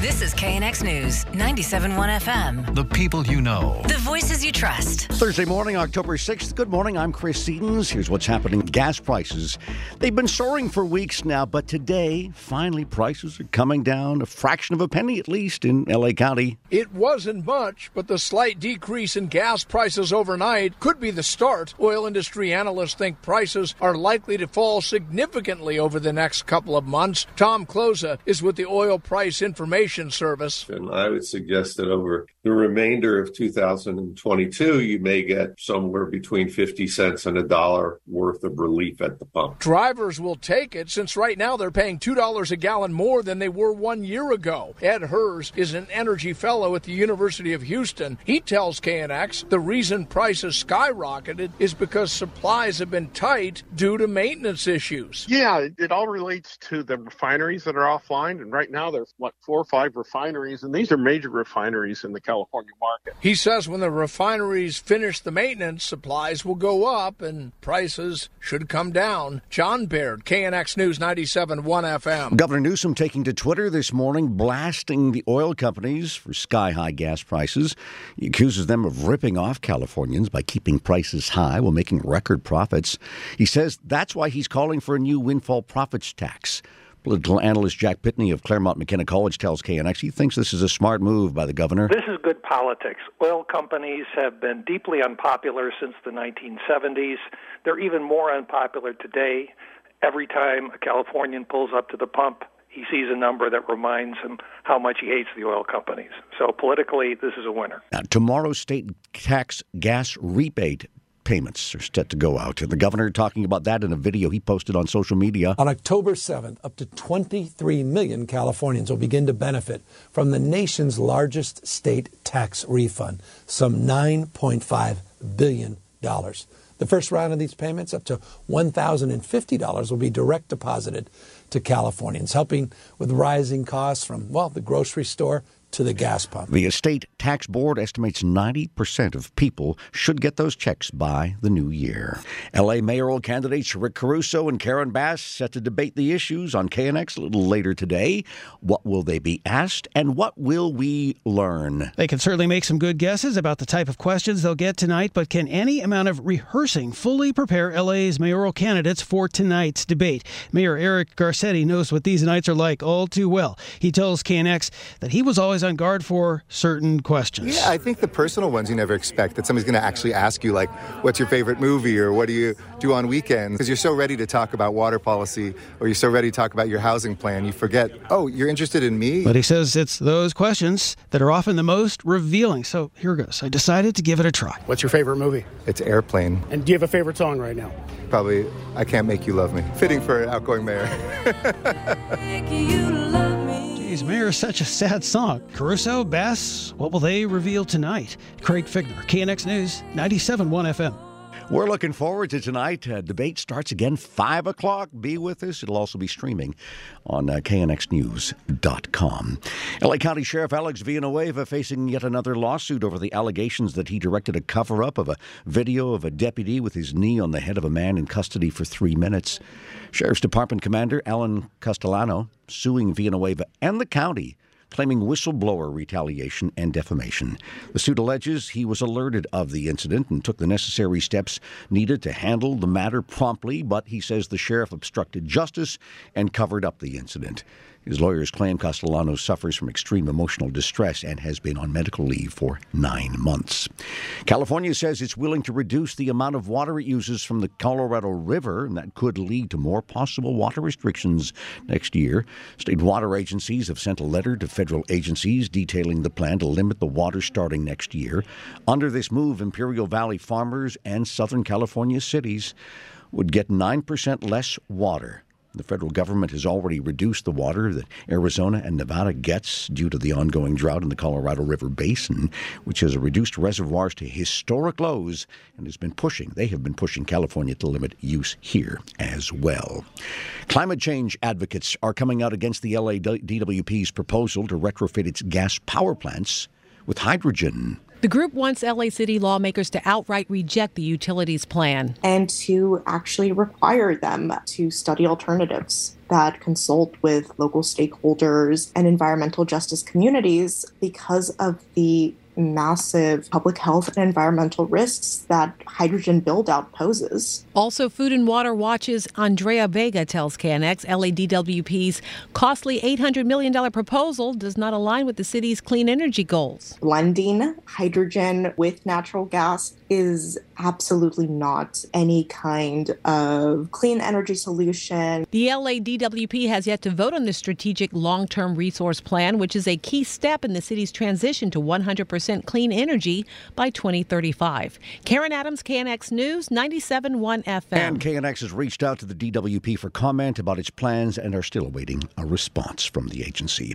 This is KNX News, 97.1 FM. The people you know. The voices you trust. Thursday morning, October 6th. Good morning. I'm Chris Sedens. Here's what's happening. Gas prices. They've been soaring for weeks now, but today, finally, prices are coming down a fraction of a penny at least in LA County. It wasn't much, but the slight decrease in gas prices overnight could be the start. Oil industry analysts think prices are likely to fall significantly over the next couple of months. Tom Kloza is with the Oil Price Information Service. And I would suggest that over the remainder of 2022, you may get somewhere between 50 cents and a dollar worth of relief at the pump. Drivers will take it since right now they're paying $2 a gallon more than they were one year ago. Ed Hirs is an energy fellow at the University of Houston. He tells KNX the reason prices skyrocketed is because supplies have been tight due to maintenance issues. Yeah, it, it all relates to the refineries that are offline. And right now there's what, four or five refineries, and these are major refineries in the California market. He says when the refineries finish the maintenance, supplies will go up and prices should come down. John Baird, KNX News 97.1 FM. Governor Newsom taking to Twitter this morning, blasting the oil companies for sky high gas prices. He accuses them of ripping off Californians by keeping prices high while making record profits. He says that's why he's calling for a new windfall profits tax. Political analyst Jack Pitney of Claremont McKenna College tells KNX he thinks this is a smart move by the governor. This is good politics. Oil companies have been deeply unpopular since the 1970s. They're even more unpopular today. Every time a Californian pulls up to the pump, he sees a number that reminds him how much he hates the oil companies. So politically, this is a winner. Now, tomorrow's state tax gas rebate payments are set to go out. And the governor talking about that in a video he posted on social media. On October 7th, up to 23 million Californians will begin to benefit from the nation's largest state tax refund, some $9.5 billion. The first round of these payments, up to $1,050, will be direct deposited to Californians, helping with rising costs from, well, the grocery store to the gas pump. The estate tax board estimates 90% of people should get those checks by the new year. LA mayoral candidates Rick Caruso and Karen Bass set to debate the issues on KNX a little later today. What will they be asked and what will we learn? They can certainly make some good guesses about the type of questions they'll get tonight, but can any amount of rehearsing fully prepare LA's mayoral candidates for tonight's debate? Mayor Eric Garcetti knows what these nights are like all too well. He tells KNX that he was always on guard for certain questions. Yeah, I think the personal ones you never expect that somebody's going to actually ask you, like, what's your favorite movie or what do you do on weekends? Because you're so ready to talk about water policy or you're so ready to talk about your housing plan, you forget, oh, you're interested in me? But he says it's those questions that are often the most revealing. So here goes. I decided to give it a try. What's your favorite movie? It's Airplane. And do you have a favorite song right now? Probably I Can't Make You Love Me. Fitting for an outgoing mayor. Geez, Mayor is such a sad song. Caruso, Bass, what will they reveal tonight? Craig Fiegener, KNX News, 97.1 FM. We're looking forward to tonight. Uh, debate starts again 5 o'clock. Be with us. It'll also be streaming on uh, knxnews.com. LA County Sheriff Alex Villanueva facing yet another lawsuit over the allegations that he directed a cover up of a video of a deputy with his knee on the head of a man in custody for three minutes. Sheriff's Department Commander Alan Castellano suing Villanueva and the county claiming whistleblower retaliation and defamation. The suit alleges he was alerted of the incident and took the necessary steps needed to handle the matter promptly, but he says the sheriff obstructed justice and covered up the incident. His lawyers claim Castellano suffers from extreme emotional distress and has been on medical leave for nine months. California says it's willing to reduce the amount of water it uses from the Colorado River, and that could lead to more possible water restrictions next year. State water agencies have sent a letter to federal agencies detailing the plan to limit the water starting next year. Under this move, Imperial Valley farmers and Southern California cities would get 9% less water. The federal government has already reduced the water that Arizona and Nevada gets due to the ongoing drought in the Colorado River Basin, which has reduced reservoirs to historic lows and has been pushing, they have been pushing California to limit use here as well. Climate change advocates are coming out against the LA DWP's proposal to retrofit its gas power plants with hydrogen. The group wants LA City lawmakers to outright reject the utilities plan. And to actually require them to study alternatives that consult with local stakeholders and environmental justice communities because of the massive public health and environmental risks that hydrogen buildout poses. Also, Food and Water Watch's Andrea Vega tells KNX LADWP's costly $800 million proposal does not align with the city's clean energy goals. Blending hydrogen with natural gas is absolutely not any kind of clean energy solution. The LADWP has yet to vote on the strategic long term resource plan, which is a key step in the city's transition to 100% clean energy by 2035. Karen Adams, KNX News, 97.1 FM. And KNX has reached out to the DWP for comment about its plans and are still awaiting a response from the agency.